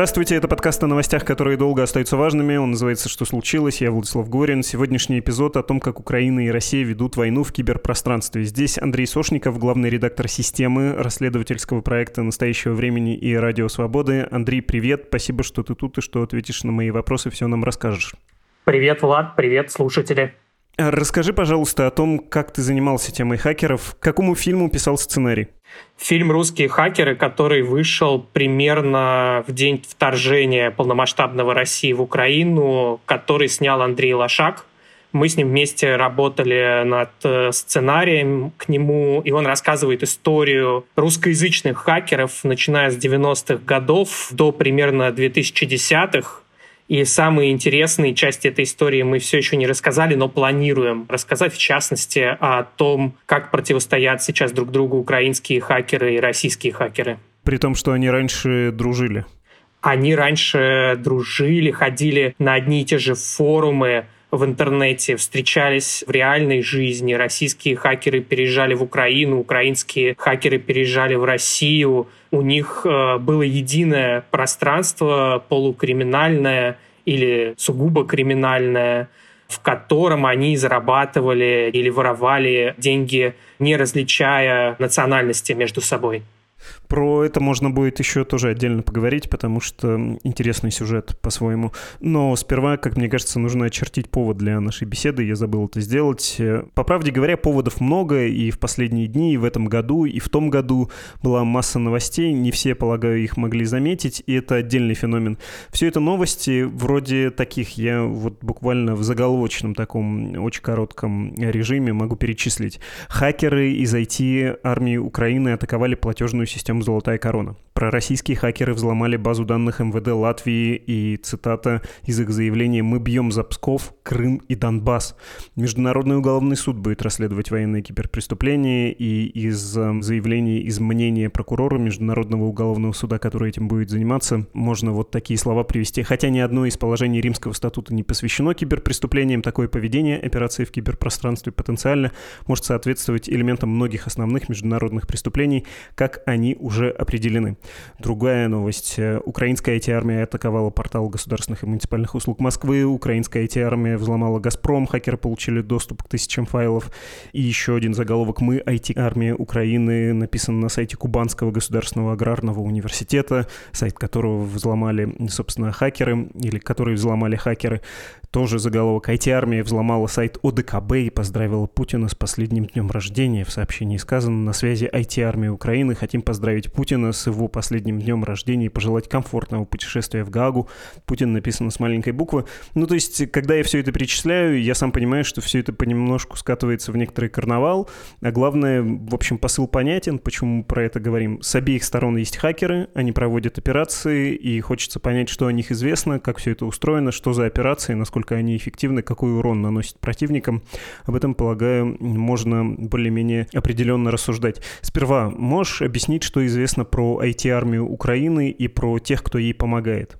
Здравствуйте, это подкаст о новостях, которые долго остаются важными. Он называется «Что случилось?». Я Владислав Горин. Сегодняшний эпизод о том, как Украина и Россия ведут войну в киберпространстве. Здесь Андрей Сошников, главный редактор системы расследовательского проекта «Настоящего времени» и «Радио Свободы». Андрей, привет. Спасибо, что ты тут и что ответишь на мои вопросы, все нам расскажешь. Привет, Влад. Привет, слушатели. Расскажи, пожалуйста, о том, как ты занимался темой хакеров. К какому фильму писал сценарий? Фильм «Русские хакеры», который вышел примерно в день вторжения полномасштабного России в Украину, который снял Андрей Лошак. Мы с ним вместе работали над э, сценарием к нему, и он рассказывает историю русскоязычных хакеров, начиная с 90-х годов до примерно 2010-х. И самые интересные части этой истории мы все еще не рассказали, но планируем рассказать, в частности, о том, как противостоят сейчас друг другу украинские хакеры и российские хакеры. При том, что они раньше дружили. Они раньше дружили, ходили на одни и те же форумы, в интернете, встречались в реальной жизни. Российские хакеры переезжали в Украину, украинские хакеры переезжали в Россию. У них э, было единое пространство полукриминальное или сугубо криминальное, в котором они зарабатывали или воровали деньги, не различая национальности между собой. Про это можно будет еще тоже отдельно поговорить, потому что интересный сюжет по-своему. Но сперва, как мне кажется, нужно очертить повод для нашей беседы. Я забыл это сделать. По правде говоря, поводов много, и в последние дни, и в этом году, и в том году была масса новостей. Не все, полагаю, их могли заметить, и это отдельный феномен. Все это новости вроде таких. Я вот буквально в заголовочном таком очень коротком режиме могу перечислить. Хакеры из IT армии Украины атаковали платежную систему «Золотая корона». Пророссийские хакеры взломали базу данных МВД Латвии и, цитата из их заявления, «Мы бьем за Псков, Крым и Донбасс». Международный уголовный суд будет расследовать военные киберпреступления, и из эм, заявлений, из мнения прокурора Международного уголовного суда, который этим будет заниматься, можно вот такие слова привести. Хотя ни одно из положений Римского статута не посвящено киберпреступлениям, такое поведение операции в киберпространстве потенциально может соответствовать элементам многих основных международных преступлений, как они уже определены. Другая новость. Украинская IT-армия атаковала портал государственных и муниципальных услуг Москвы. Украинская IT-армия взломала «Газпром». Хакеры получили доступ к тысячам файлов. И еще один заголовок. «Мы, IT-армия Украины», написан на сайте Кубанского государственного аграрного университета, сайт которого взломали, собственно, хакеры, или который взломали хакеры. Тоже заголовок. IT-армия взломала сайт ОДКБ и поздравила Путина с последним днем рождения. В сообщении сказано, на связи IT-армии Украины. Хотим поздравить Путина с его последним днем рождения и пожелать комфортного путешествия в Гагу. Путин написано с маленькой буквы. Ну, то есть, когда я все это перечисляю, я сам понимаю, что все это понемножку скатывается в некоторый карнавал. А главное, в общем, посыл понятен, почему мы про это говорим. С обеих сторон есть хакеры, они проводят операции, и хочется понять, что о них известно, как все это устроено, что за операции, насколько насколько они эффективны, какой урон наносят противникам. Об этом, полагаю, можно более-менее определенно рассуждать. Сперва, можешь объяснить, что известно про IT-армию Украины и про тех, кто ей помогает?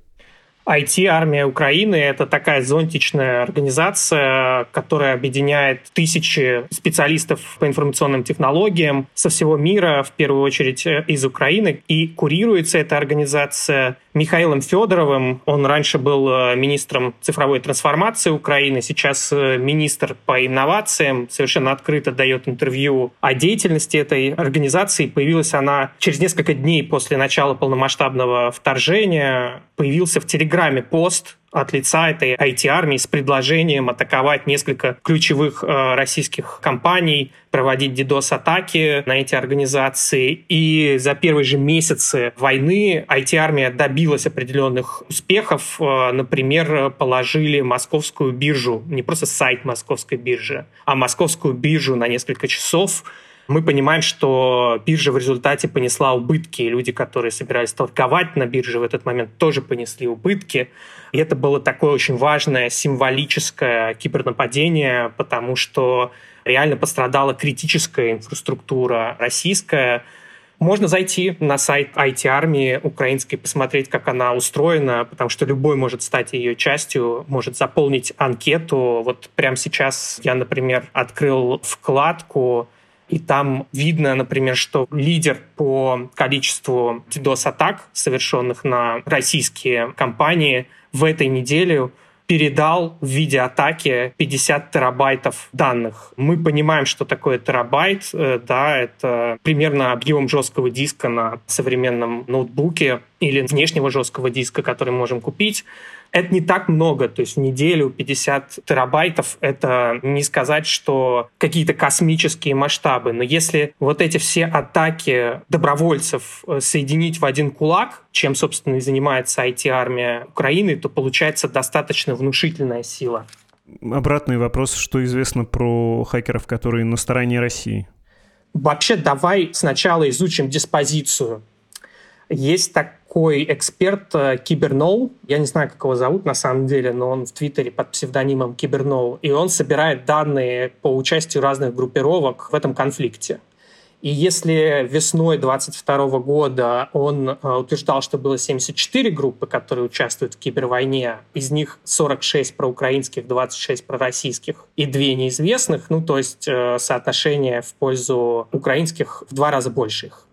IT-армия Украины — это такая зонтичная организация, которая объединяет тысячи специалистов по информационным технологиям со всего мира, в первую очередь э, из Украины. И курируется эта организация Михаилом Федоровым. Он раньше был э, министром цифровой трансформации Украины, сейчас э, министр по инновациям, совершенно открыто дает интервью о деятельности этой организации. Появилась она через несколько дней после начала полномасштабного вторжения. Появился в Телеграме пост от лица этой IT-армии с предложением атаковать несколько ключевых э, российских компаний, проводить DDoS-атаки на эти организации. И за первые же месяцы войны IT-армия добилась определенных успехов. Э, например, положили московскую биржу, не просто сайт московской биржи, а московскую биржу на несколько часов мы понимаем, что биржа в результате понесла убытки. Люди, которые собирались торговать на бирже в этот момент, тоже понесли убытки. И это было такое очень важное символическое кибернападение, потому что реально пострадала критическая инфраструктура российская. Можно зайти на сайт IT-армии украинской, посмотреть, как она устроена, потому что любой может стать ее частью, может заполнить анкету. Вот прямо сейчас я, например, открыл вкладку И там видно, например, что лидер по количеству DDoS-атак, совершенных на российские компании, в этой неделе передал в виде атаки 50 терабайтов данных. Мы понимаем, что такое терабайт. Э, да, это примерно объем жесткого диска на современном ноутбуке или внешнего жесткого диска, который мы можем купить. Это не так много, то есть в неделю 50 терабайтов — это не сказать, что какие-то космические масштабы. Но если вот эти все атаки добровольцев э, соединить в один кулак, чем, собственно, и занимается IT-армия Украины, то получается достаточно внушительная сила. Обратный вопрос, что известно про хакеров, которые на стороне России? Вообще, давай сначала изучим диспозицию. Есть так, такой эксперт э, Киберноу. Я не знаю, как его зовут на самом деле, но он в Твиттере под псевдонимом Киберноу. И он собирает данные по участию разных группировок в этом конфликте. И если весной 22 года он э, утверждал, что было 74 группы, которые участвуют в кибервойне, из них 46 проукраинских, 26 пророссийских и две неизвестных, ну то есть э, соотношение в пользу украинских в два раза больше их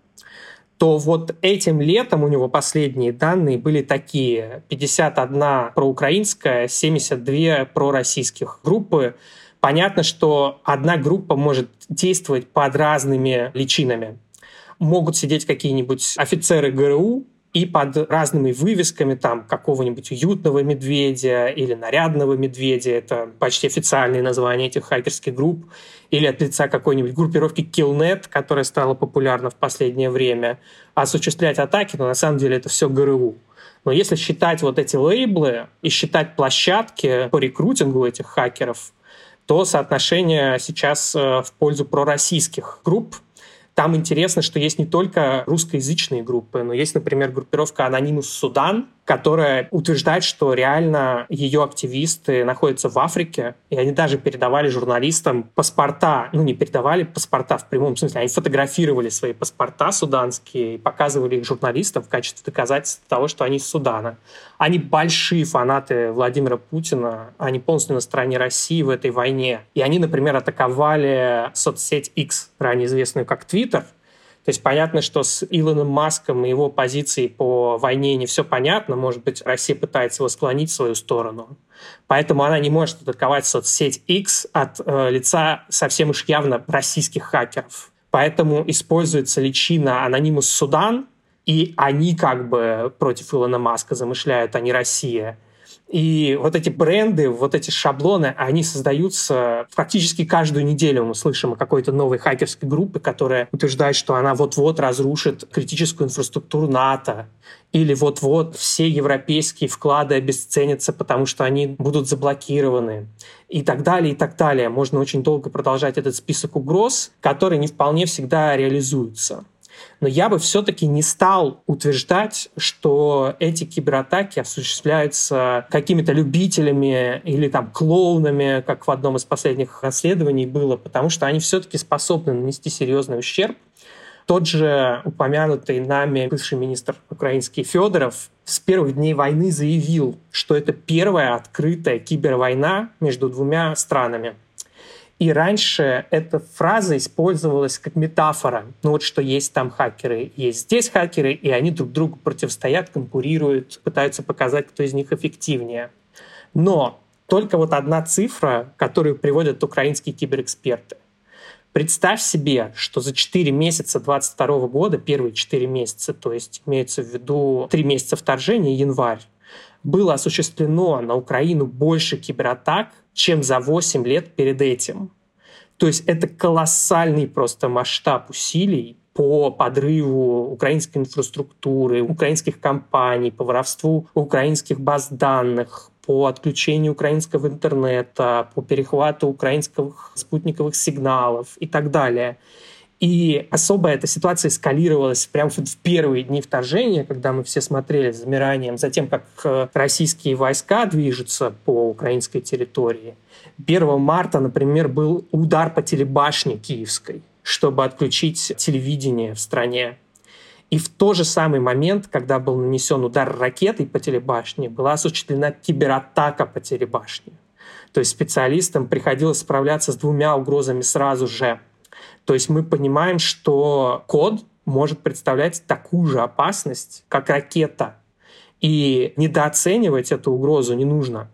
то вот этим летом у него последние данные были такие. 51 проукраинская, 72 пророссийских группы. Понятно, что одна группа может действовать под разными личинами. Могут сидеть какие-нибудь офицеры ГРУ, и под разными вывесками там какого-нибудь уютного медведя или нарядного медведя, это почти официальные названия этих хакерских групп, или от лица какой-нибудь группировки Killnet, которая стала популярна в последнее время, осуществлять атаки, но на самом деле это все ГРУ. Но если считать вот эти лейблы и считать площадки по рекрутингу этих хакеров, то соотношение сейчас э, в пользу пророссийских групп там интересно, что есть не только русскоязычные группы, но есть, например, группировка Anonymous Судан, которая утверждает, что реально ее активисты находятся в Африке, и они даже передавали журналистам паспорта, ну не передавали паспорта в прямом смысле, они фотографировали свои паспорта суданские и показывали их журналистам в качестве доказательства того, что они из Судана. Они большие фанаты Владимира Путина, они полностью на стороне России в этой войне. И они, например, атаковали соцсеть X, ранее известную как Twitter, то есть понятно, что с Илоном Маском и его позицией по войне не все понятно. Может быть, Россия пытается его склонить в свою сторону. Поэтому она не может атаковать соцсеть X от э, лица совсем уж явно российских хакеров. Поэтому используется личина анонимус Судан, и они как бы против Илона Маска замышляют, а не Россия. И вот эти бренды, вот эти шаблоны, они создаются практически каждую неделю. Мы слышим о какой-то новой хакерской группе, которая утверждает, что она вот-вот разрушит критическую инфраструктуру НАТО. Или вот-вот все европейские вклады обесценятся, потому что они будут заблокированы. И так далее, и так далее. Можно очень долго продолжать этот список угроз, которые не вполне всегда реализуются. Но я бы все-таки не стал утверждать, что эти кибератаки осуществляются какими-то любителями или там клоунами, как в одном из последних расследований было, потому что они все-таки способны нанести серьезный ущерб. Тот же упомянутый нами бывший министр украинский Федоров с первых дней войны заявил, что это первая открытая кибервойна между двумя странами. И раньше эта фраза использовалась как метафора. Ну вот что есть там хакеры, есть здесь хакеры, и они друг другу противостоят, конкурируют, пытаются показать, кто из них эффективнее. Но только вот одна цифра, которую приводят украинские киберэксперты. Представь себе, что за 4 месяца 2022 года, первые 4 месяца, то есть имеется в виду 3 месяца вторжения, январь, было осуществлено на Украину больше кибератак, чем за 8 лет перед этим. То есть это колоссальный просто масштаб усилий по подрыву украинской инфраструктуры, украинских компаний, по воровству украинских баз данных, по отключению украинского интернета, по перехвату украинских спутниковых сигналов и так далее. И особо эта ситуация эскалировалась прямо в первые дни вторжения, когда мы все смотрели с замиранием за тем, как э, российские войска движутся по украинской территории. 1 марта, например, был удар по телебашне киевской, чтобы отключить телевидение в стране. И в тот же самый момент, когда был нанесен удар ракетой по телебашне, была осуществлена кибератака по телебашне. То есть специалистам приходилось справляться с двумя угрозами сразу же – То есть мы понимаем, что код может представлять такую же опасность, как ракета. И недооценивать эту угрозу не нужно.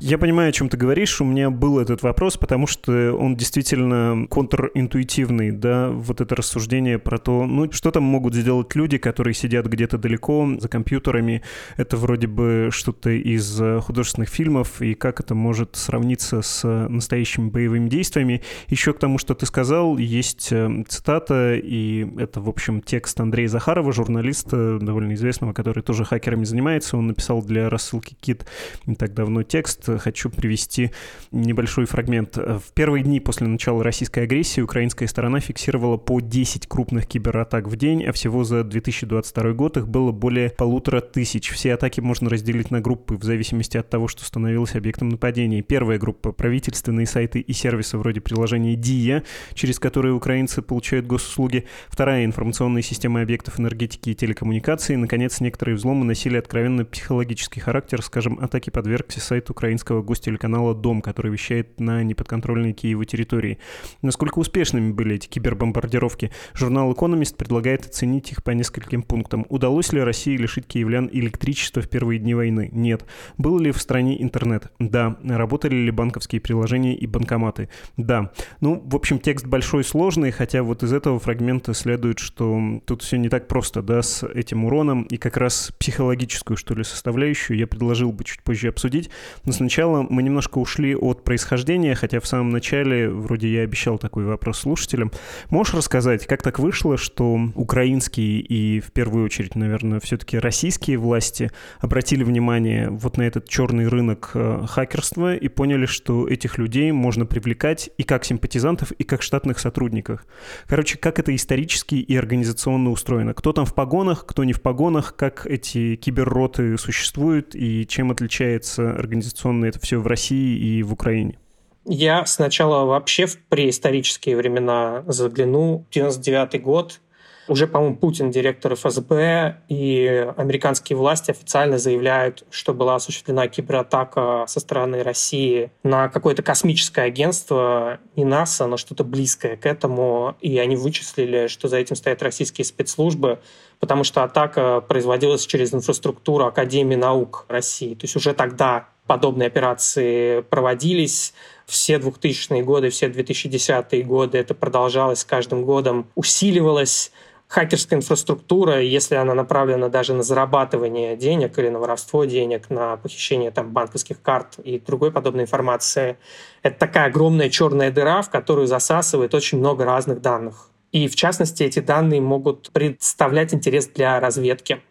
Я понимаю, о чем ты говоришь. У меня был этот вопрос, потому что он действительно контринтуитивный, да, вот это рассуждение про то, ну, что там могут сделать люди, которые сидят где-то далеко за компьютерами. Это вроде бы что-то из э, художественных фильмов, и как это может сравниться с настоящими боевыми действиями. Еще к тому, что ты сказал, есть э, цитата, и это, в общем, текст Андрея Захарова, журналиста довольно известного, который тоже хакерами занимается. Он написал для рассылки Кит не так давно текст, текст хочу привести небольшой фрагмент. В первые дни после начала российской агрессии украинская сторона фиксировала по 10 крупных кибератак в день, а всего за 2022 год их было более полутора тысяч. Все атаки можно разделить на группы в зависимости от того, что становилось объектом нападения. Первая группа — правительственные сайты и сервисы вроде приложения DIA, через которые украинцы получают госуслуги. Вторая — информационные системы объектов энергетики и телекоммуникации. Наконец, некоторые взломы носили откровенно психологический характер, скажем, атаки подвергся сайт украинского гостелеканала «Дом», который вещает на неподконтрольной Киеву территории. Насколько успешными были эти кибербомбардировки? Журнал «Экономист» предлагает оценить их по нескольким пунктам. Удалось ли России лишить киевлян электричества в первые дни войны? Нет. Был ли в стране интернет? Да. Работали ли банковские приложения и банкоматы? Да. Ну, в общем, текст большой сложный, хотя вот из этого фрагмента следует, что тут все не так просто, да, с этим уроном, и как раз психологическую, что ли, составляющую я предложил бы чуть позже обсудить. Но сначала мы немножко ушли от происхождения, хотя в самом начале вроде я обещал такой вопрос слушателям. Можешь рассказать, как так вышло, что украинские и в первую очередь, наверное, все-таки российские власти обратили внимание вот на этот черный рынок э, хакерства и поняли, что этих людей можно привлекать и как симпатизантов, и как штатных сотрудников. Короче, как это исторически и организационно устроено? Кто там в погонах, кто не в погонах, как эти киберроты существуют и чем отличается организация организационно это все в России и в Украине? Я сначала вообще в преисторические времена загляну. 99 год. Уже, по-моему, Путин директор ФСБ, и американские власти официально заявляют, что была осуществлена кибератака со стороны России на какое-то космическое агентство, не НАСА, но что-то близкое к этому, и они вычислили, что за этим стоят российские спецслужбы, потому что атака производилась через инфраструктуру Академии наук России. То есть уже тогда подобные операции проводились. Все 2000-е годы, все 2010-е годы это продолжалось с каждым годом, усиливалось хакерская инфраструктура, если она направлена даже на зарабатывание денег или на воровство денег, на похищение там, банковских карт и другой подобной информации, это такая огромная черная дыра, в которую засасывает очень много разных данных. И в частности, эти данные могут представлять интерес для разведки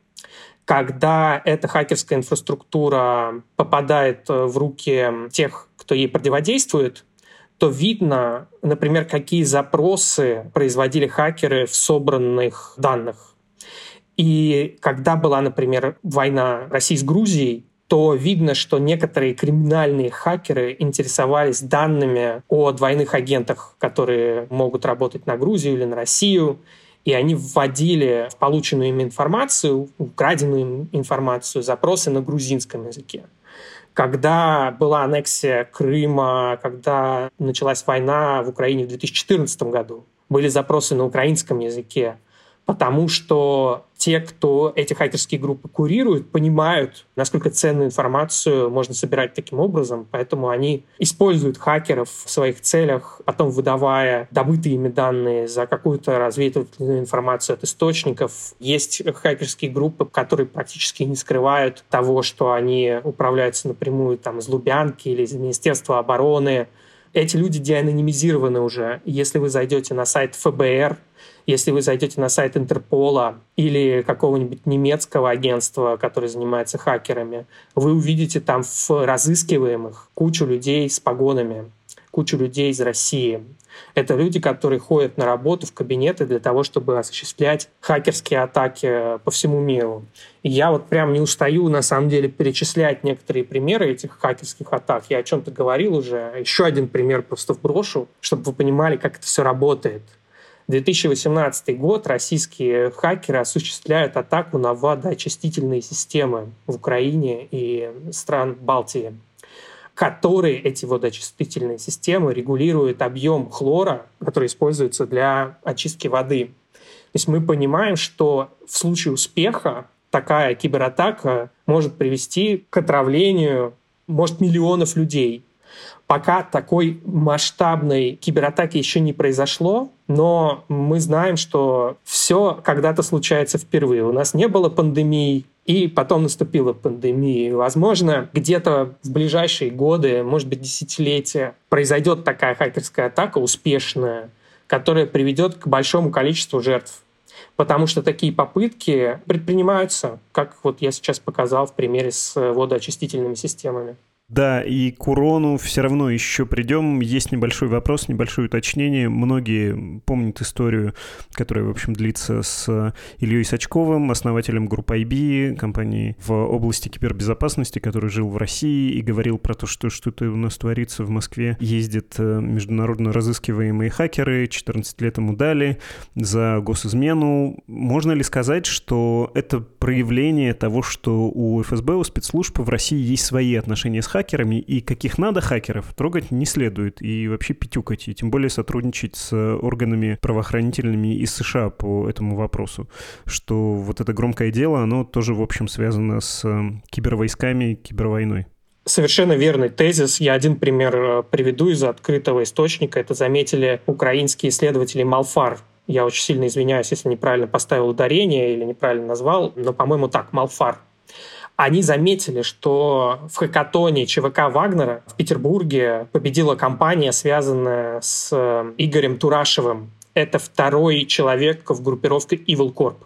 когда эта хакерская инфраструктура попадает э, в руки тех, кто ей противодействует, то видно, например, какие запросы производили хакеры в собранных данных. И когда была, например, война России с Грузией, то видно, что некоторые криминальные хакеры интересовались данными о двойных агентах, которые могут работать на Грузию или на Россию, и они вводили в полученную им информацию, украденную им информацию, запросы на грузинском языке. Когда была аннексия Крыма, когда началась война в Украине в 2014 году, были запросы на украинском языке потому что те, кто эти хакерские группы курируют, понимают, насколько ценную информацию можно собирать таким образом, поэтому они используют хакеров в своих целях, потом выдавая добытые ими данные за какую-то разведывательную информацию от источников. Есть хакерские группы, которые практически не скрывают того, что они управляются напрямую там, из Лубянки или из Министерства обороны. Эти люди деанонимизированы уже. Если вы зайдете на сайт ФБР, если вы зайдете на сайт Интерпола или какого-нибудь немецкого агентства, которое занимается хакерами, вы увидите там в разыскиваемых кучу людей с погонами, кучу людей из России. Это люди, которые ходят на работу в кабинеты для того, чтобы осуществлять хакерские атаки по всему миру. И я вот прям не устаю, на самом деле, перечислять некоторые примеры этих хакерских атак. Я о чем-то говорил уже. Еще один пример просто вброшу, чтобы вы понимали, как это все работает. 2018 год российские хакеры осуществляют атаку на водоочистительные системы в Украине и стран Балтии. которой эти водоочистительные системы регулируют объем хлора, который используется для очистки воды. То есть мы понимаем, что в случае успеха такая кибератака может привести к отравлению, может, миллионов людей. Пока такой масштабной кибератаки еще не произошло, но мы знаем, что все когда-то случается впервые. У нас не было пандемий, и потом наступила пандемия. Возможно, где-то в ближайшие годы, может быть, десятилетия, произойдет такая хакерская атака успешная, которая приведет к большому количеству жертв. Потому что такие попытки предпринимаются, как вот я сейчас показал в примере с водоочистительными системами. Да, и к урону все равно еще придем. Есть небольшой вопрос, небольшое уточнение. Многие помнят историю, которая, в общем, длится с Ильей Сачковым, основателем группы IB, компании в области кибербезопасности, который жил в России и говорил про то, что что-то у нас творится в Москве. Ездят э, международно разыскиваемые хакеры, 14 лет ему дали за госизмену. Можно ли сказать, что это проявление того, что у ФСБ, у спецслужб в России есть свои отношения с хакерами, и каких надо хакеров трогать не следует, и вообще пятюкать, и тем более сотрудничать с органами правоохранительными из США по этому вопросу, что вот это громкое дело, оно тоже, в общем, связано с э, кибервойсками, кибервойной. Совершенно верный тезис. Я один пример э, приведу из открытого источника. Это заметили украинские исследователи Малфар. Я очень сильно извиняюсь, если неправильно поставил ударение или неправильно назвал, но, по-моему, так, Малфар они заметили, что в хакатоне ЧВК Вагнера в Петербурге победила компания, связанная с э, Игорем Турашевым. Это второй человек в группировке Evil Corp.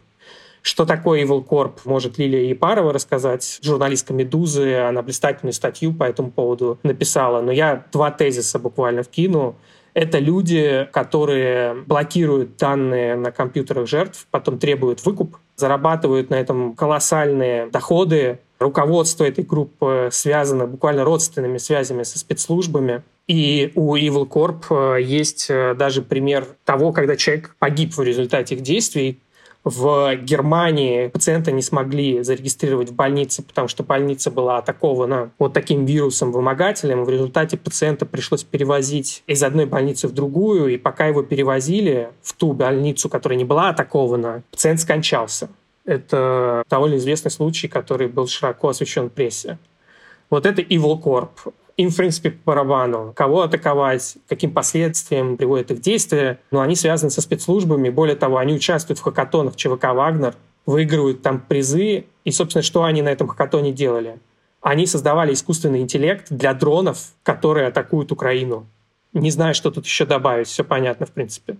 Что такое Evil Corp, может Лилия Епарова рассказать. Журналистка «Медузы», она блистательную статью по этому поводу написала. Но я два тезиса буквально вкину. Это люди, которые блокируют данные на компьютерах жертв, потом требуют выкуп зарабатывают на этом колоссальные доходы. Руководство этой группы связано буквально родственными связями со спецслужбами. И у Evil Corp э, есть э, даже пример того, когда человек погиб в результате их действий. В Германии пациента не смогли зарегистрировать в больнице, потому что больница была атакована вот таким вирусом-вымогателем. В результате пациента пришлось перевозить из одной больницы в другую, и пока его перевозили в ту больницу, которая не была атакована, пациент скончался. Это довольно известный случай, который был широко освещен в прессе. Вот это Evil Corp им, в принципе, по барабану. Кого атаковать, каким последствиям приводят их действия. Но они связаны со спецслужбами. Более того, они участвуют в хакатонах ЧВК «Вагнер», выигрывают там призы. И, собственно, что они на этом хакатоне делали? Они создавали искусственный интеллект для дронов, которые атакуют Украину. Не знаю, что тут еще добавить. Все понятно, в принципе.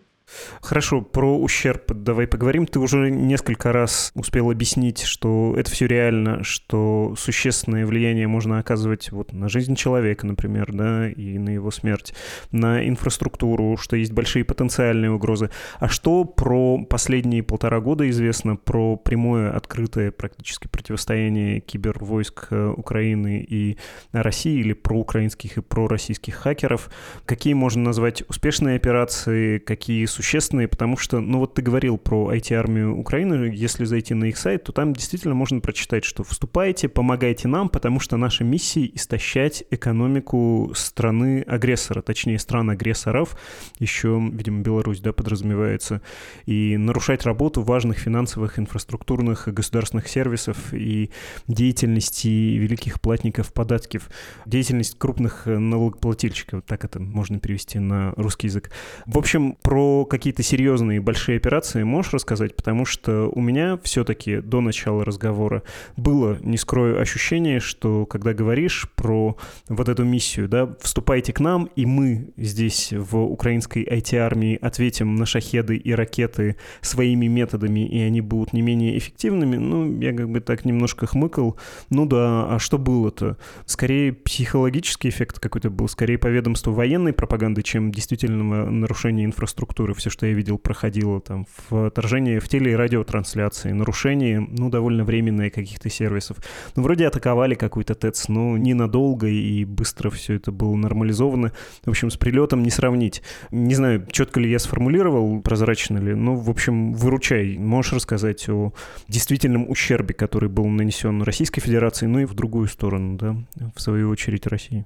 Хорошо, про ущерб давай поговорим. Ты уже несколько раз успел объяснить, что это все реально, что существенное влияние можно оказывать вот на жизнь человека, например, да, и на его смерть, на инфраструктуру, что есть большие потенциальные угрозы. А что про последние полтора года известно про прямое открытое практически противостояние кибервойск э, Украины и России или про украинских и про российских хакеров? Какие можно назвать успешные операции, какие существенные, потому что, ну вот ты говорил про IT-армию Украины, если зайти на их сайт, то там действительно можно прочитать, что вступайте, помогайте нам, потому что наша миссия — истощать экономику страны-агрессора, точнее, стран-агрессоров, еще, видимо, Беларусь, да, подразумевается, и нарушать работу важных финансовых, инфраструктурных, государственных сервисов и деятельности великих платников податков, деятельность крупных налогоплательщиков, так это можно перевести на русский язык. В общем, про какие-то серьезные большие операции можешь рассказать? Потому что у меня все-таки до начала разговора было, не скрою, ощущение, что когда говоришь про вот эту миссию, да, вступайте к нам, и мы здесь в украинской IT-армии ответим на шахеды и ракеты своими методами, и они будут не менее эффективными, ну, я как бы так немножко хмыкал. Ну да, а что было-то? Скорее психологический эффект какой-то был, скорее по ведомству военной пропаганды, чем действительного нарушения инфраструктуры все, что я видел, проходило там в отражении в теле- и радиотрансляции, нарушение, ну, довольно временные каких-то сервисов. Ну, вроде атаковали какой-то ТЭЦ, но ненадолго и быстро все это было нормализовано. В общем, с прилетом не сравнить. Не знаю, четко ли я сформулировал, прозрачно ли, но, в общем, выручай. Можешь рассказать о действительном ущербе, который был нанесен Российской Федерации, ну и в другую сторону, да, в свою очередь России.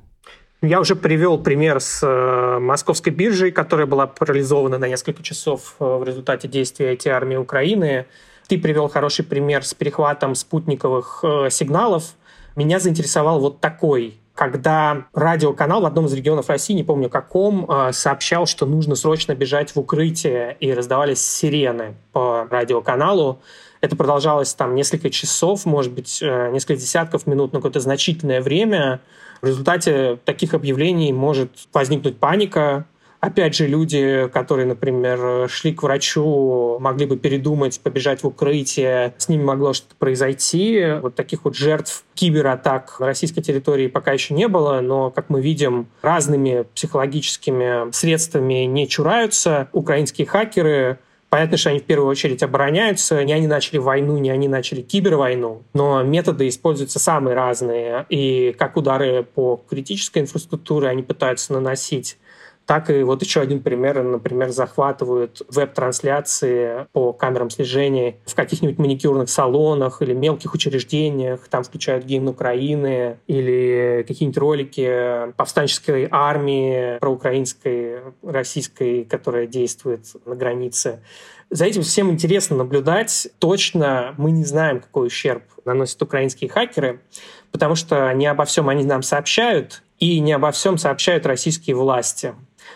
Я уже привел пример с э, московской биржей, которая была парализована на несколько часов э, в результате действия этой армии Украины. Ты привел хороший пример с перехватом спутниковых э, сигналов. Меня заинтересовал вот такой когда радиоканал в одном из регионов России, не помню каком, сообщал, что нужно срочно бежать в укрытие, и раздавались сирены по радиоканалу. Это продолжалось там несколько часов, может быть, несколько десятков минут, но какое-то значительное время. В результате таких объявлений может возникнуть паника, Опять же, люди, которые, например, шли к врачу, могли бы передумать, побежать в укрытие, с ними могло что-то произойти. Вот таких вот жертв кибератак на российской территории пока еще не было, но, как мы видим, разными психологическими средствами не чураются украинские хакеры. Понятно, что они в первую очередь обороняются. Не они начали войну, не они начали кибервойну. Но методы используются самые разные. И как удары по критической инфраструктуре они пытаются наносить, так и вот еще один пример, например, захватывают веб-трансляции по камерам слежения в каких-нибудь маникюрных салонах или мелких учреждениях, там включают гимн Украины или какие-нибудь ролики повстанческой армии проукраинской, российской, которая действует на границе. За этим всем интересно наблюдать. Точно мы не знаем, какой ущерб наносят украинские хакеры, потому что не обо всем они нам сообщают, и не обо всем сообщают российские власти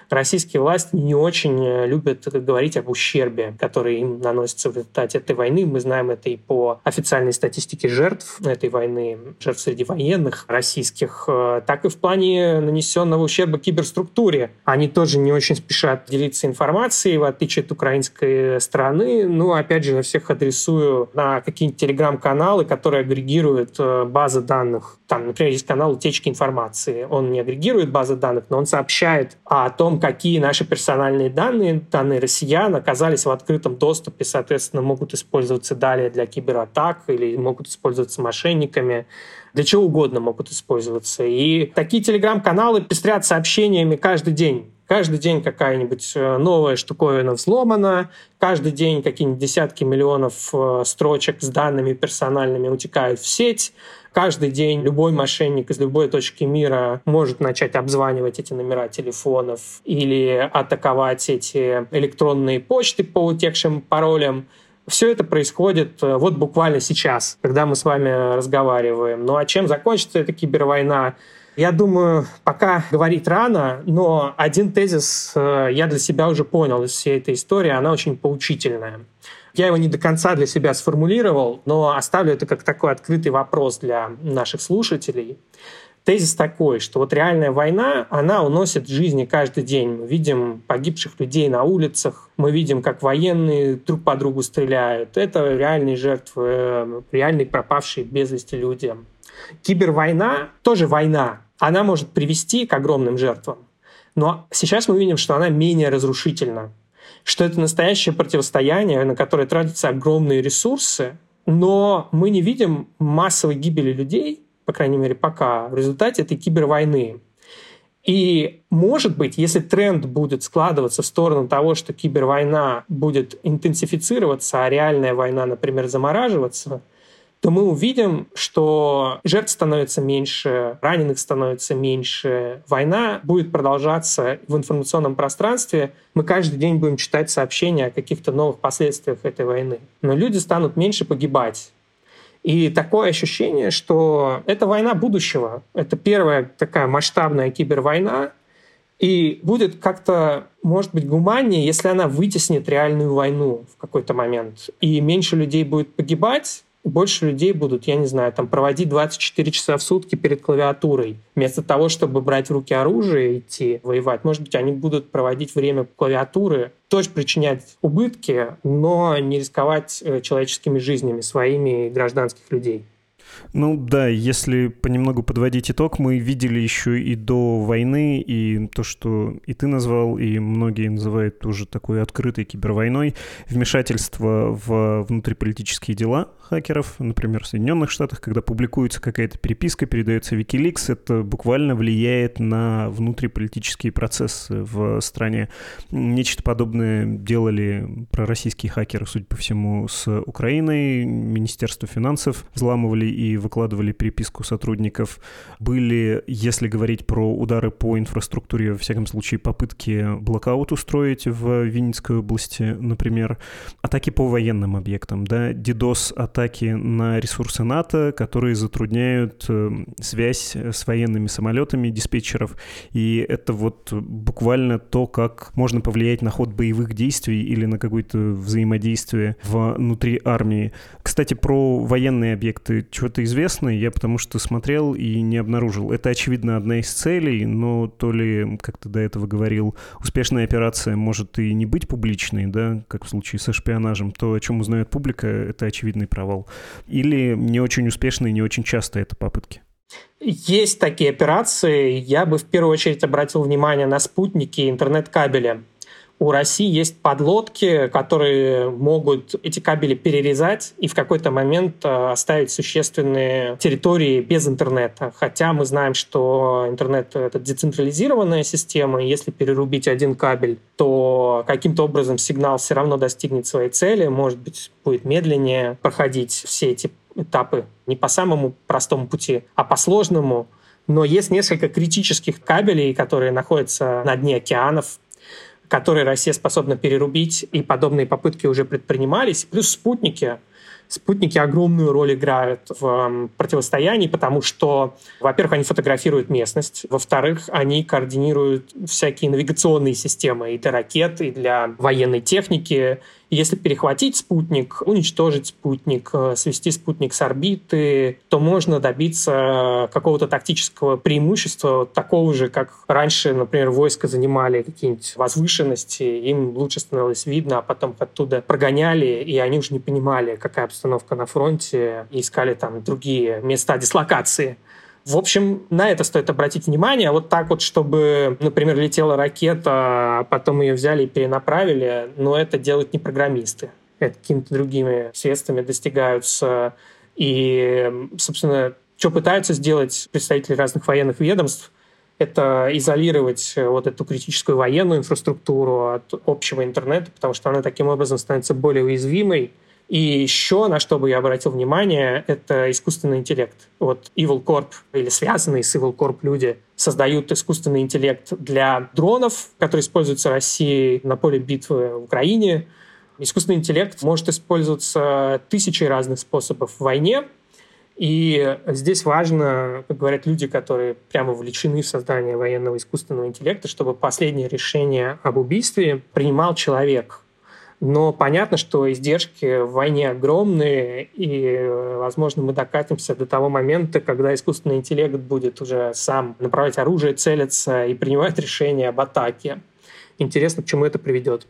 российские власти не очень э, любят говорить об ущербе, который им наносится в результате этой войны. Мы знаем это и по официальной статистике жертв этой войны, жертв среди военных российских, э, так и в плане нанесенного ущерба киберструктуре. Они тоже не очень спешат делиться информацией, в отличие от украинской стороны. Ну, опять же, я всех адресую на какие-нибудь телеграм-каналы, которые агрегируют э, базы данных. Там, например, есть канал утечки информации. Он не агрегирует базы данных, но он сообщает о том, какие наши персональные данные, данные россиян оказались в открытом доступе, соответственно, могут использоваться далее для кибератак или могут использоваться мошенниками для чего угодно могут использоваться. И такие телеграм-каналы пестрят сообщениями каждый день. Каждый день какая-нибудь э, новая штуковина взломана, каждый день какие-нибудь десятки миллионов э, строчек с данными персональными утекают в сеть, Каждый день любой мошенник из любой точки мира может начать обзванивать эти номера телефонов или атаковать эти электронные почты по утекшим паролям. Все это происходит э, вот буквально сейчас, когда мы с вами разговариваем. Ну а чем закончится эта кибервойна? Я думаю, пока говорить рано, но один тезис э, я для себя уже понял из всей этой истории, она очень поучительная. Я его не до конца для себя сформулировал, но оставлю это как такой открытый вопрос для наших слушателей. Тезис такой, что вот реальная война, она уносит жизни каждый день. Мы видим погибших людей на улицах, мы видим, как военные друг по другу стреляют. Это реальные жертвы, э, реальные пропавшие без вести люди. Кибервойна тоже война. Она может привести к огромным жертвам. Но сейчас мы видим, что она менее разрушительна что это настоящее противостояние, на которое тратятся огромные ресурсы, но мы не видим массовой гибели людей, по крайней мере, пока, в результате этой кибервойны. И, может быть, если тренд будет складываться в сторону того, что кибервойна будет интенсифицироваться, а реальная война, например, замораживаться – то мы увидим, что жертв становится меньше, раненых становится меньше, война будет продолжаться в информационном пространстве. Мы каждый день будем читать сообщения о каких-то новых последствиях этой войны. Но люди станут меньше погибать. И такое ощущение, что это война будущего. Это первая такая масштабная кибервойна, и будет как-то, может быть, гуманнее, если она вытеснит реальную войну в какой-то момент. И меньше людей будет погибать, больше людей будут, я не знаю, там проводить 24 часа в сутки перед клавиатурой. Вместо того, чтобы брать в руки оружие и идти воевать, может быть, они будут проводить время клавиатуры, тоже причинять убытки, но не рисковать э, человеческими жизнями своими и гражданских людей. Ну да, если понемногу подводить итог, мы видели еще и до войны, и то, что и ты назвал, и многие называют уже такой открытой кибервойной, вмешательство в внутриполитические дела хакеров, например, в Соединенных Штатах, когда публикуется какая-то переписка, передается Wikileaks, это буквально влияет на внутриполитические процессы в стране. Нечто подобное делали пророссийские хакеры, судя по всему, с Украиной. Министерство финансов взламывали и выкладывали переписку сотрудников. Были, если говорить про удары по инфраструктуре, во всяком случае, попытки блокаут устроить в Винницкой области, например. Атаки по военным объектам, да, DDoS-атаки на ресурсы НАТО, которые затрудняют э, связь с военными самолетами диспетчеров. И это вот буквально то, как можно повлиять на ход боевых действий или на какое-то взаимодействие внутри армии. Кстати, про военные объекты чего-то известно, я потому что смотрел и не обнаружил. Это, очевидно, одна из целей, но то ли, как ты до этого говорил, успешная операция может и не быть публичной, да, как в случае со шпионажем, то, о чем узнает публика, это очевидный провал. Или не очень успешные, не очень часто это попытки. Есть такие операции. Я бы в первую очередь обратил внимание на спутники интернет-кабеля у России есть подлодки, которые могут эти кабели перерезать и в какой-то момент э, оставить существенные территории без интернета. Хотя мы знаем, что интернет — это децентрализированная система, и если перерубить один кабель, то каким-то образом сигнал все равно достигнет своей цели, может быть, будет медленнее проходить все эти этапы не по самому простому пути, а по сложному. Но есть несколько критических кабелей, которые находятся на дне океанов, которые Россия способна перерубить, и подобные попытки уже предпринимались. Плюс спутники. Спутники огромную роль играют в противостоянии, потому что, во-первых, они фотографируют местность, во-вторых, они координируют всякие навигационные системы и для ракет, и для военной техники, если перехватить спутник, уничтожить спутник, э, свести спутник с орбиты, то можно добиться какого-то тактического преимущества, такого же, как раньше, например, войска занимали какие-нибудь возвышенности, им лучше становилось видно, а потом оттуда прогоняли, и они уже не понимали, какая обстановка на фронте, и искали там другие места дислокации. В общем, на это стоит обратить внимание. Вот так вот, чтобы, например, летела ракета, а потом ее взяли и перенаправили, но это делают не программисты. Это какими-то другими средствами достигаются. И, собственно, что пытаются сделать представители разных военных ведомств, это изолировать вот эту критическую военную инфраструктуру от общего интернета, потому что она таким образом становится более уязвимой, и еще, на что бы я обратил внимание, это искусственный интеллект. Вот Evil Corp или связанные с Evil Corp люди создают искусственный интеллект для дронов, которые используются Россией на поле битвы в Украине. Искусственный интеллект может использоваться тысячей разных способов в войне, и здесь важно, как говорят люди, которые прямо вовлечены в создание военного искусственного интеллекта, чтобы последнее решение об убийстве принимал человек, но понятно, что издержки в войне огромные, и, возможно, мы докатимся до того момента, когда искусственный интеллект будет уже сам направлять оружие, целиться и принимать решения об атаке. Интересно, к чему это приведет.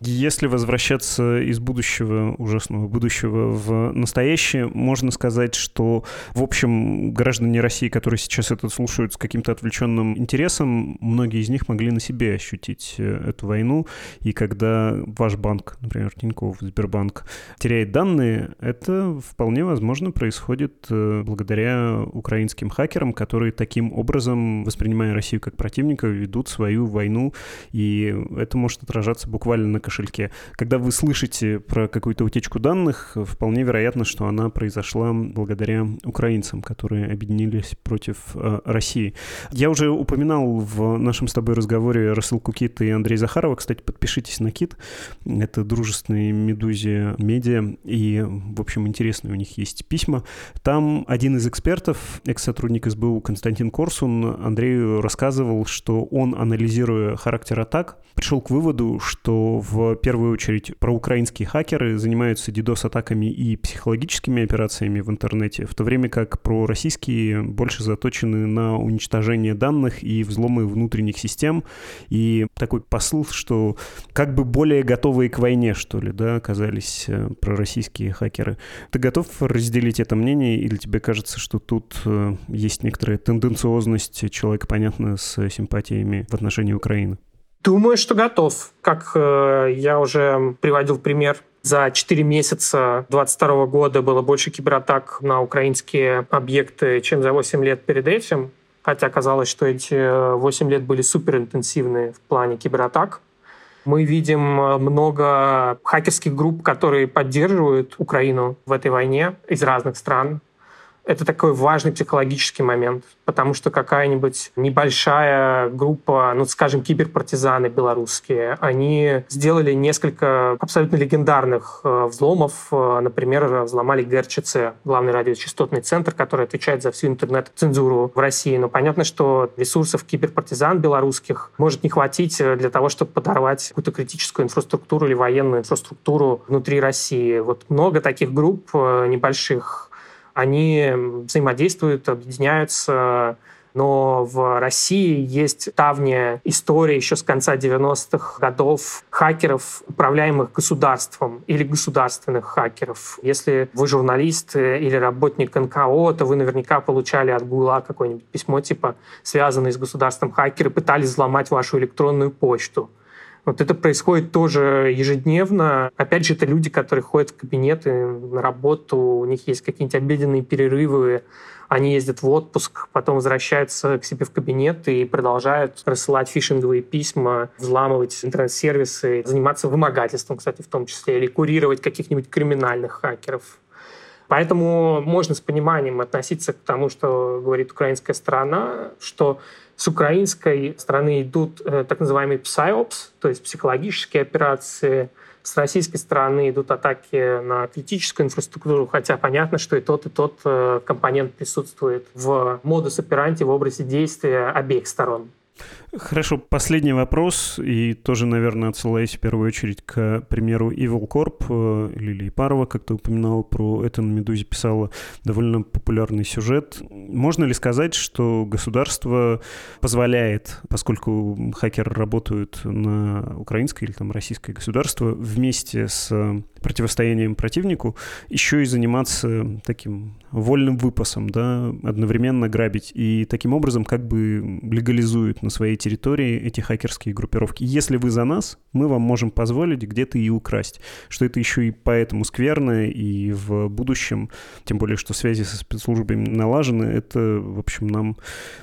Если возвращаться из будущего, ужасного будущего в настоящее, можно сказать, что, в общем, граждане России, которые сейчас это слушают с каким-то отвлеченным интересом, многие из них могли на себе ощутить э, эту войну. И когда ваш банк, например, Тинькофф, Сбербанк, теряет данные, это вполне возможно происходит э, благодаря украинским хакерам, которые таким образом, воспринимая Россию как противника, ведут свою войну. И это может отражаться буквально на кошельке. Когда вы слышите про какую-то утечку данных, вполне вероятно, что она произошла благодаря украинцам, которые объединились против э, России. Я уже упоминал в нашем с тобой разговоре рассылку Кит и Андрей Захарова. Кстати, подпишитесь на Кит. Это дружественные медузе медиа. И, в общем, интересные у них есть письма. Там один из экспертов, экс-сотрудник СБУ Константин Корсун, Андрею рассказывал, что он, анализируя характер атак, пришел к выводу, что в первую очередь проукраинские хакеры занимаются DDoS-атаками и психологическими операциями в интернете, в то время как пророссийские больше заточены на уничтожение данных и взломы внутренних систем. И такой посыл, что как бы более готовые к войне, что ли, да, оказались э, пророссийские хакеры. Ты готов разделить это мнение или тебе кажется, что тут э, есть некоторая тенденциозность человека, понятно, с симпатиями в отношении Украины? Думаю, что готов. Как э, я уже приводил пример, за 4 месяца 2022 года было больше кибератак на украинские объекты, чем за 8 лет перед этим. Хотя казалось, что эти 8 лет были суперинтенсивные в плане кибератак. Мы видим много хакерских групп, которые поддерживают Украину в этой войне из разных стран. Это такой важный психологический момент, потому что какая-нибудь небольшая группа, ну, скажем, киберпартизаны белорусские, они сделали несколько абсолютно легендарных э, взломов. Э, например, взломали ГРЧЦ, главный радиочастотный центр, который отвечает за всю интернет-цензуру в России. Но понятно, что ресурсов киберпартизан белорусских может не хватить э, для того, чтобы подорвать какую-то критическую инфраструктуру или военную инфраструктуру внутри России. Вот много таких групп небольших они взаимодействуют, объединяются, но в России есть давняя история еще с конца 90-х годов хакеров, управляемых государством или государственных хакеров. Если вы журналист или работник НКО, то вы наверняка получали от Гугла какое-нибудь письмо типа «связанное с государством хакеры пытались взломать вашу электронную почту». Вот это происходит тоже ежедневно. Опять же, это люди, которые ходят в кабинеты на работу, у них есть какие-нибудь обеденные перерывы, они ездят в отпуск, потом возвращаются к себе в кабинет и продолжают рассылать фишинговые письма, взламывать интернет-сервисы, заниматься вымогательством, кстати, в том числе, или курировать каких-нибудь криминальных хакеров. Поэтому можно с пониманием относиться к тому, что говорит украинская сторона, что с украинской стороны идут э, так называемые PSYOPS, то есть психологические операции. С российской стороны идут атаки на критическую инфраструктуру, хотя понятно, что и тот, и тот э, компонент присутствует в модус операнти, в образе действия обеих сторон. Хорошо, последний вопрос, и тоже, наверное, отсылаясь в первую очередь к примеру Evil Corp. Э, Лилия Парова, как ты упоминал, про это на «Медузе» писала довольно популярный сюжет. Можно ли сказать, что государство позволяет, поскольку хакеры работают на украинское или там российское государство, вместе с противостоянием противнику, еще и заниматься таким вольным выпасом, да, одновременно грабить, и таким образом как бы легализует на своей территории эти хакерские группировки. Если вы за нас, мы вам можем позволить где-то и украсть. Что это еще и поэтому скверно, и в будущем, тем более, что связи со спецслужбами налажены, это, в общем, нам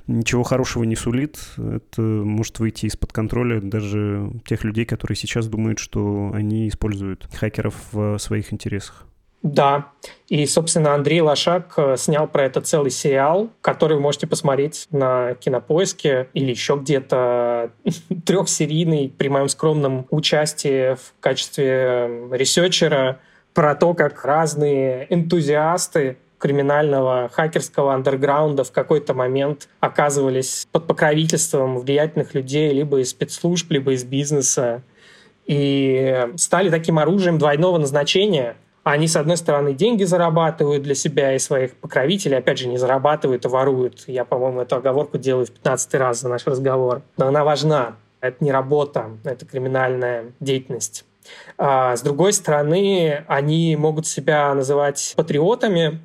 ничего хорошего не сулит. Это может выйти из-под контроля даже тех людей, которые сейчас думают, что они используют хакеров в своих интересах. Да, и, собственно, Андрей Лошак э, снял про это целый сериал, который вы можете посмотреть на Кинопоиске или еще где-то. Трехсерийный при моем скромном участии в качестве э, ресерчера про то, как разные энтузиасты криминального хакерского андерграунда в какой-то момент оказывались под покровительством влиятельных людей либо из спецслужб, либо из бизнеса и стали таким оружием двойного назначения. Они, с одной стороны, деньги зарабатывают для себя и своих покровителей, опять же, не зарабатывают, а воруют. Я, по-моему, эту оговорку делаю в 15 раз за наш разговор. Но она важна. Это не работа, это криминальная деятельность. А с другой стороны, они могут себя называть патриотами,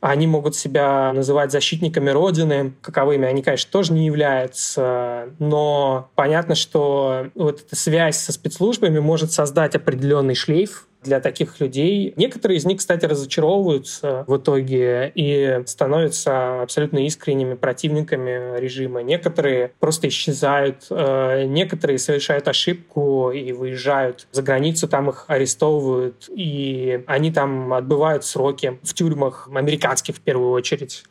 они могут себя называть защитниками Родины, каковыми они, конечно, тоже не являются, но понятно, что вот эта связь со спецслужбами может создать определенный шлейф для таких людей. Некоторые из них, кстати, разочаровываются в итоге и становятся абсолютно искренними противниками режима. Некоторые просто исчезают, э, некоторые совершают ошибку и выезжают за границу, там их арестовывают, и они там отбывают сроки в тюрьмах американских в первую очередь.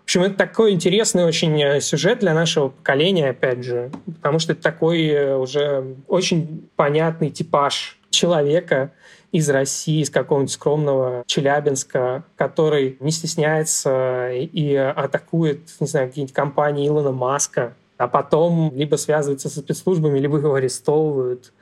В общем, это такой интересный очень сюжет для нашего поколения, опять же, потому что это такой уже очень понятный типаж человека, из России, из какого-нибудь скромного Челябинска, который не стесняется и атакует, не знаю, какие-нибудь компании Илона Маска, а потом либо связывается со спецслужбами, либо его арестовывают.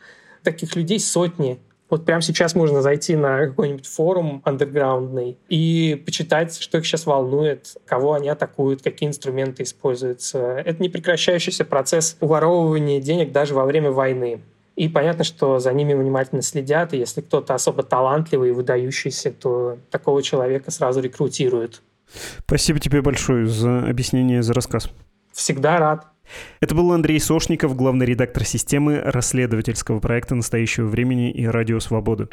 Таких людей сотни. Вот прямо сейчас можно зайти на какой-нибудь форум андерграундный и почитать, что их сейчас волнует, кого они атакуют, какие инструменты используются. Это непрекращающийся процесс уворовывания денег даже во время войны. И понятно, что за ними внимательно следят, и если кто-то особо талантливый и выдающийся, то такого человека сразу рекрутируют. Спасибо тебе большое за объяснение, за рассказ. Всегда рад. Это был Андрей Сошников, главный редактор системы расследовательского проекта «Настоящего времени» и «Радио Свободы».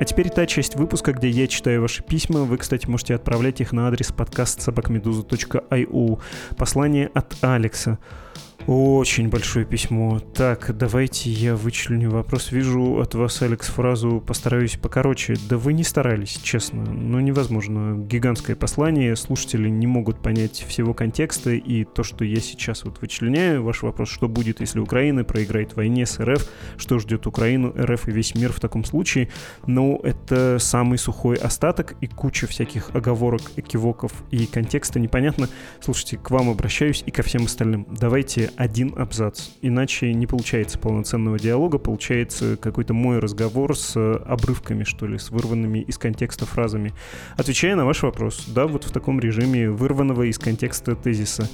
А теперь та часть выпуска, где я читаю ваши письма. Вы, кстати, можете отправлять их на адрес подкаст собакмедуза.io. Послание от Алекса. Очень большое письмо. Так, давайте я вычленю вопрос. Вижу от вас, Алекс, фразу «постараюсь покороче». Да вы не старались, честно. Ну, невозможно. Гигантское послание. Слушатели не могут понять всего контекста. И то, что я сейчас вот вычленяю, ваш вопрос, что будет, если Украина проиграет в войне с РФ, что ждет Украину, РФ и весь мир в таком случае. Ну, это самый сухой остаток и куча всяких оговорок, экивоков и контекста непонятно. Слушайте, к вам обращаюсь и ко всем остальным. Давайте один абзац. Иначе не получается полноценного диалога, получается какой-то мой разговор с обрывками, что ли, с вырванными из контекста фразами. Отвечая на ваш вопрос, да, вот в таком режиме вырванного из контекста тезиса.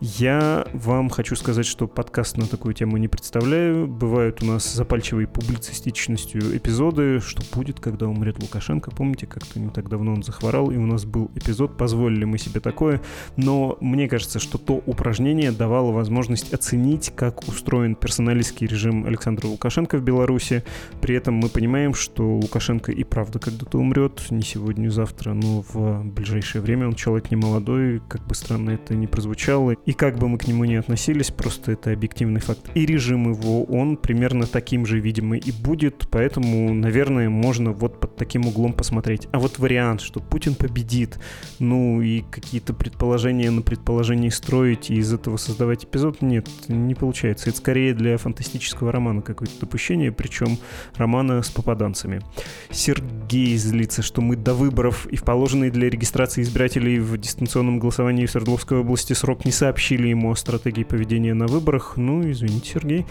Я вам хочу сказать, что подкаст на такую тему не представляю. Бывают у нас запальчивые публицистичностью эпизоды, что будет, когда умрет Лукашенко. Помните, как-то не так давно он захворал, и у нас был эпизод, позволили мы себе такое. Но мне кажется, что то упражнение давало возможность оценить, как устроен персоналистский режим Александра Лукашенко в Беларуси. При этом мы понимаем, что Лукашенко и правда когда-то умрет, не сегодня, не завтра, но в ближайшее время. Он человек не молодой, как бы странно это ни прозвучало. И как бы мы к нему ни относились, просто это объективный факт. И режим его, он примерно таким же, видимо, и будет, поэтому, наверное, можно вот под таким углом посмотреть. А вот вариант, что Путин победит, ну и какие-то предположения на предположении строить и из этого создавать эпизод, нет, не получается. Это скорее для фантастического романа какое-то допущение, причем романа с попаданцами. Сергей злится, что мы до выборов и в положенный для регистрации избирателей в дистанционном голосовании в Свердловской области срок не сообщили ему о стратегии поведения на выборах. Ну, извините, Сергей.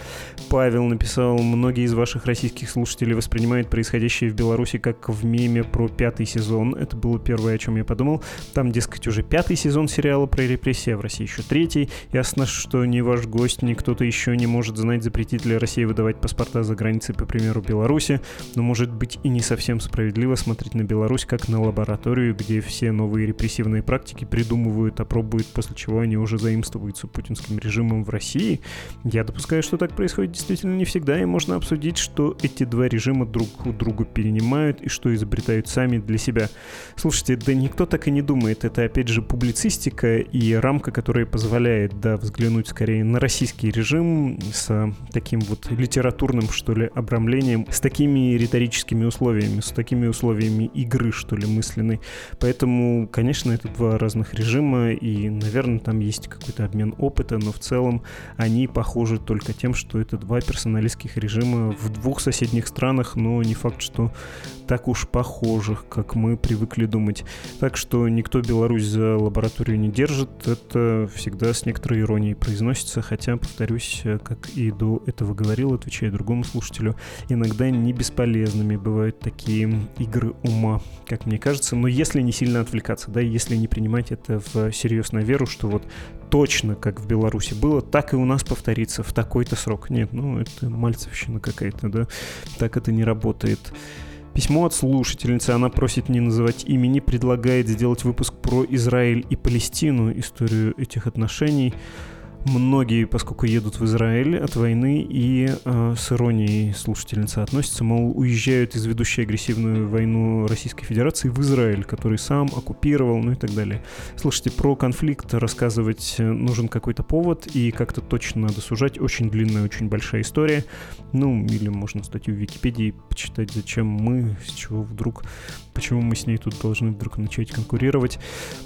Павел написал, многие из ваших российских слушателей воспринимают происходящее в Беларуси как в меме про пятый сезон. Это было первое, о чем я подумал. Там, дескать, уже пятый сезон сериала про репрессии, а в России еще третий. Ясно, что ни ваш гость, ни кто-то еще не может знать, запретит ли Россия выдавать паспорта за границей, по примеру, Беларуси. Но может быть и не совсем справедливо смотреть на Беларусь как на лабораторию, где все новые репрессивные практики придумывают, опробуют, после чего они уже заимствуются путинским режимом в России. Я допускаю, что так происходит действительно не всегда, и можно обсудить, что эти два режима друг у друга перенимают и что изобретают сами для себя. Слушайте, да никто так и не думает. Это, опять же, публицистика и рамка, которая позволяет, да, взглянуть скорее на российский режим с таким вот литературным, что ли, обрамлением, с такими риторическими условиями, с такими условиями игры, что ли, мысленной. Поэтому, конечно, это два разных режима, и, наверное, там есть какой-то обмен опыта, но в целом они похожи только тем, что это два персоналистских режима в двух соседних странах, но не факт, что так уж похожих, как мы привыкли думать. Так что никто Беларусь за лабораторию не держит, это всегда с некоторой иронией произносится, хотя, повторюсь, как и до этого говорил, отвечая другому слушателю, иногда не бесполезными бывают такие игры ума, как мне кажется, но если не сильно отвлекаться, да, если не принимать это в серьезную веру, что вот точно, как в Беларуси было, так и у нас повторится в такой-то срок. Нет, ну это мальцевщина какая-то, да, так это не работает. Письмо от слушательницы, она просит не называть имени, предлагает сделать выпуск про Израиль и Палестину, историю этих отношений. Многие, поскольку едут в Израиль от войны и э, с иронией слушательница относится, мол, уезжают из ведущей агрессивную войну Российской Федерации в Израиль, который сам оккупировал, ну и так далее. Слушайте, про конфликт рассказывать нужен какой-то повод, и как-то точно надо сужать. Очень длинная, очень большая история. Ну, или можно статью в Википедии почитать, зачем мы, с чего вдруг, почему мы с ней тут должны вдруг начать конкурировать.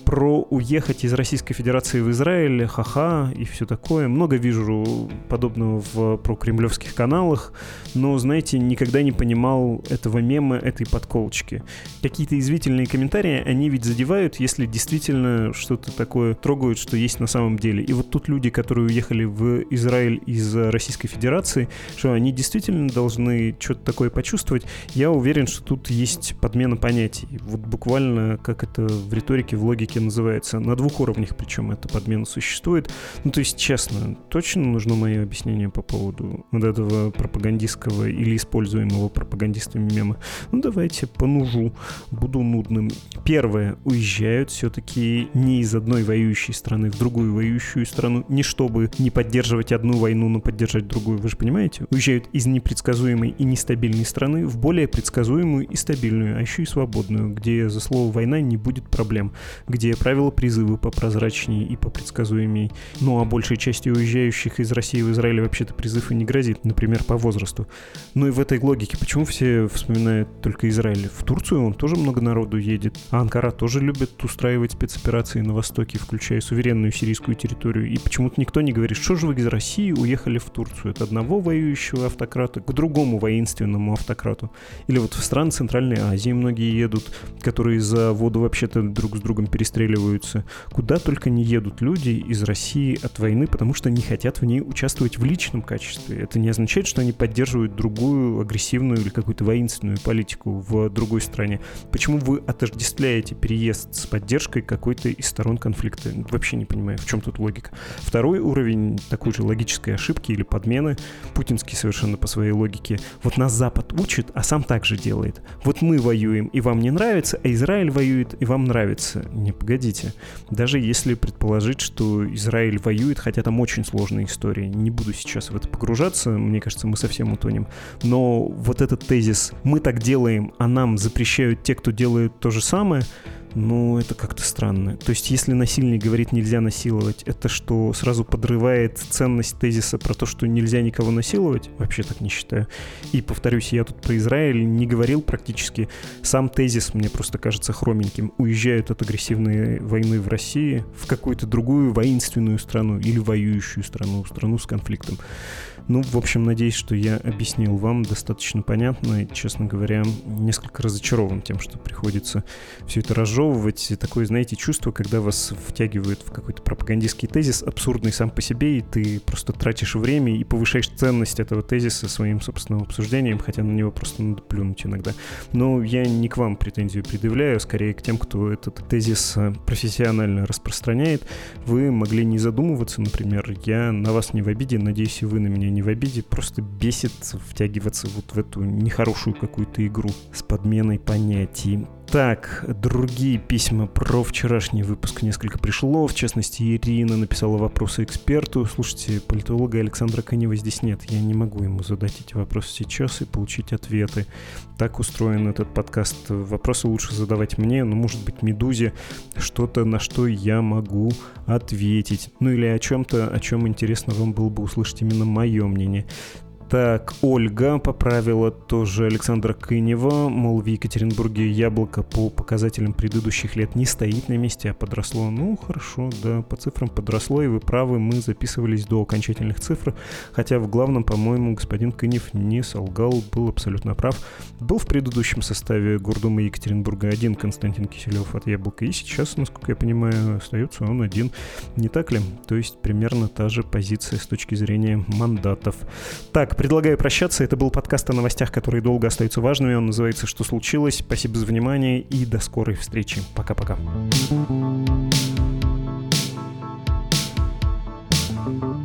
Про уехать из Российской Федерации в Израиль, ха-ха, и все такое. Много вижу подобного в прокремлевских каналах, но, знаете, никогда не понимал этого мема, этой подколочки. Какие-то извительные комментарии, они ведь задевают, если действительно что-то такое трогают, что есть на самом деле. И вот тут люди, которые уехали в Израиль из Российской Федерации, что они действительно должны что-то такое почувствовать, я уверен, что тут есть подмена понятий. Вот буквально, как это в риторике, в логике называется, на двух уровнях причем эта подмена существует. Ну, то есть честно, точно нужно мое объяснение по поводу вот этого пропагандистского или используемого пропагандистами мема? Ну, давайте по нужу, буду нудным. Первое, уезжают все-таки не из одной воюющей страны в другую воюющую страну, не чтобы не поддерживать одну войну, но поддержать другую, вы же понимаете? Уезжают из непредсказуемой и нестабильной страны в более предсказуемую и стабильную, а еще и свободную, где за слово «война» не будет проблем, где правила призыва попрозрачнее и попредсказуемее, ну а больше большей части уезжающих из России в Израиль вообще-то призыв и не грозит, например, по возрасту. Ну и в этой логике, почему все вспоминают только Израиль? В Турцию он тоже много народу едет, а Анкара тоже любит устраивать спецоперации на Востоке, включая суверенную сирийскую территорию. И почему-то никто не говорит, что же вы из России уехали в Турцию от одного воюющего автократа к другому воинственному автократу. Или вот в страны Центральной Азии многие едут, которые за воду вообще-то друг с другом перестреливаются. Куда только не едут люди из России от войны, потому что не хотят в ней участвовать в личном качестве. Это не означает, что они поддерживают другую агрессивную или какую-то воинственную политику в другой стране. Почему вы отождествляете переезд с поддержкой какой-то из сторон конфликта? Вообще не понимаю, в чем тут логика. Второй уровень такой же логической ошибки или подмены, путинский совершенно по своей логике. Вот нас Запад учит, а сам так же делает. Вот мы воюем, и вам не нравится, а Израиль воюет, и вам нравится. Не, погодите. Даже если предположить, что Израиль воюет, хотя там очень сложная история, не буду сейчас в это погружаться, мне кажется, мы совсем утонем. Но вот этот тезис «мы так делаем, а нам запрещают те, кто делает то же самое», ну, это как-то странно. То есть, если насильник говорит «нельзя насиловать», это что, сразу подрывает ценность тезиса про то, что нельзя никого насиловать? Вообще так не считаю. И, повторюсь, я тут про Израиль не говорил практически. Сам тезис мне просто кажется хроменьким. Уезжают от агрессивной войны в России в какую-то другую воинственную страну или воюющую страну, страну с конфликтом. Ну, в общем, надеюсь, что я объяснил вам достаточно понятно и, честно говоря, несколько разочарован тем, что приходится все это разжевывать. И такое, знаете, чувство, когда вас втягивают в какой-то пропагандистский тезис, абсурдный сам по себе, и ты просто тратишь время и повышаешь ценность этого тезиса своим собственным обсуждением, хотя на него просто надо плюнуть иногда. Но я не к вам претензию предъявляю, а скорее к тем, кто этот тезис э, профессионально распространяет. Вы могли не задумываться, например, я на вас не в обиде, надеюсь, и вы на меня не не в обиде, просто бесит втягиваться вот в эту нехорошую какую-то игру с подменой понятий. Так, другие письма про вчерашний выпуск несколько пришло. В частности, Ирина написала вопросы эксперту. Слушайте, политолога Александра Конева здесь нет. Я не могу ему задать эти вопросы сейчас и получить ответы. Так устроен этот подкаст. Вопросы лучше задавать мне, но, может быть, Медузе что-то, на что я могу ответить. Ну или о чем-то, о чем интересно вам было бы услышать именно мое мнение. Так, Ольга поправила тоже Александра Кынева, мол, в Екатеринбурге яблоко по показателям предыдущих лет не стоит на месте, а подросло. Ну, хорошо, да, по цифрам подросло, и вы правы, мы записывались до окончательных цифр, хотя в главном, по-моему, господин Кынев не солгал, был абсолютно прав. Был в предыдущем составе Гордума Екатеринбурга один Константин Киселев от яблока, и сейчас, насколько я понимаю, остается он один. Не так ли? То есть примерно та же позиция с точки зрения мандатов. Так, Предлагаю прощаться. Это был подкаст о новостях, которые долго остаются важными. Он называется «Что случилось?». Спасибо за внимание и до скорой встречи. Пока-пока. thank you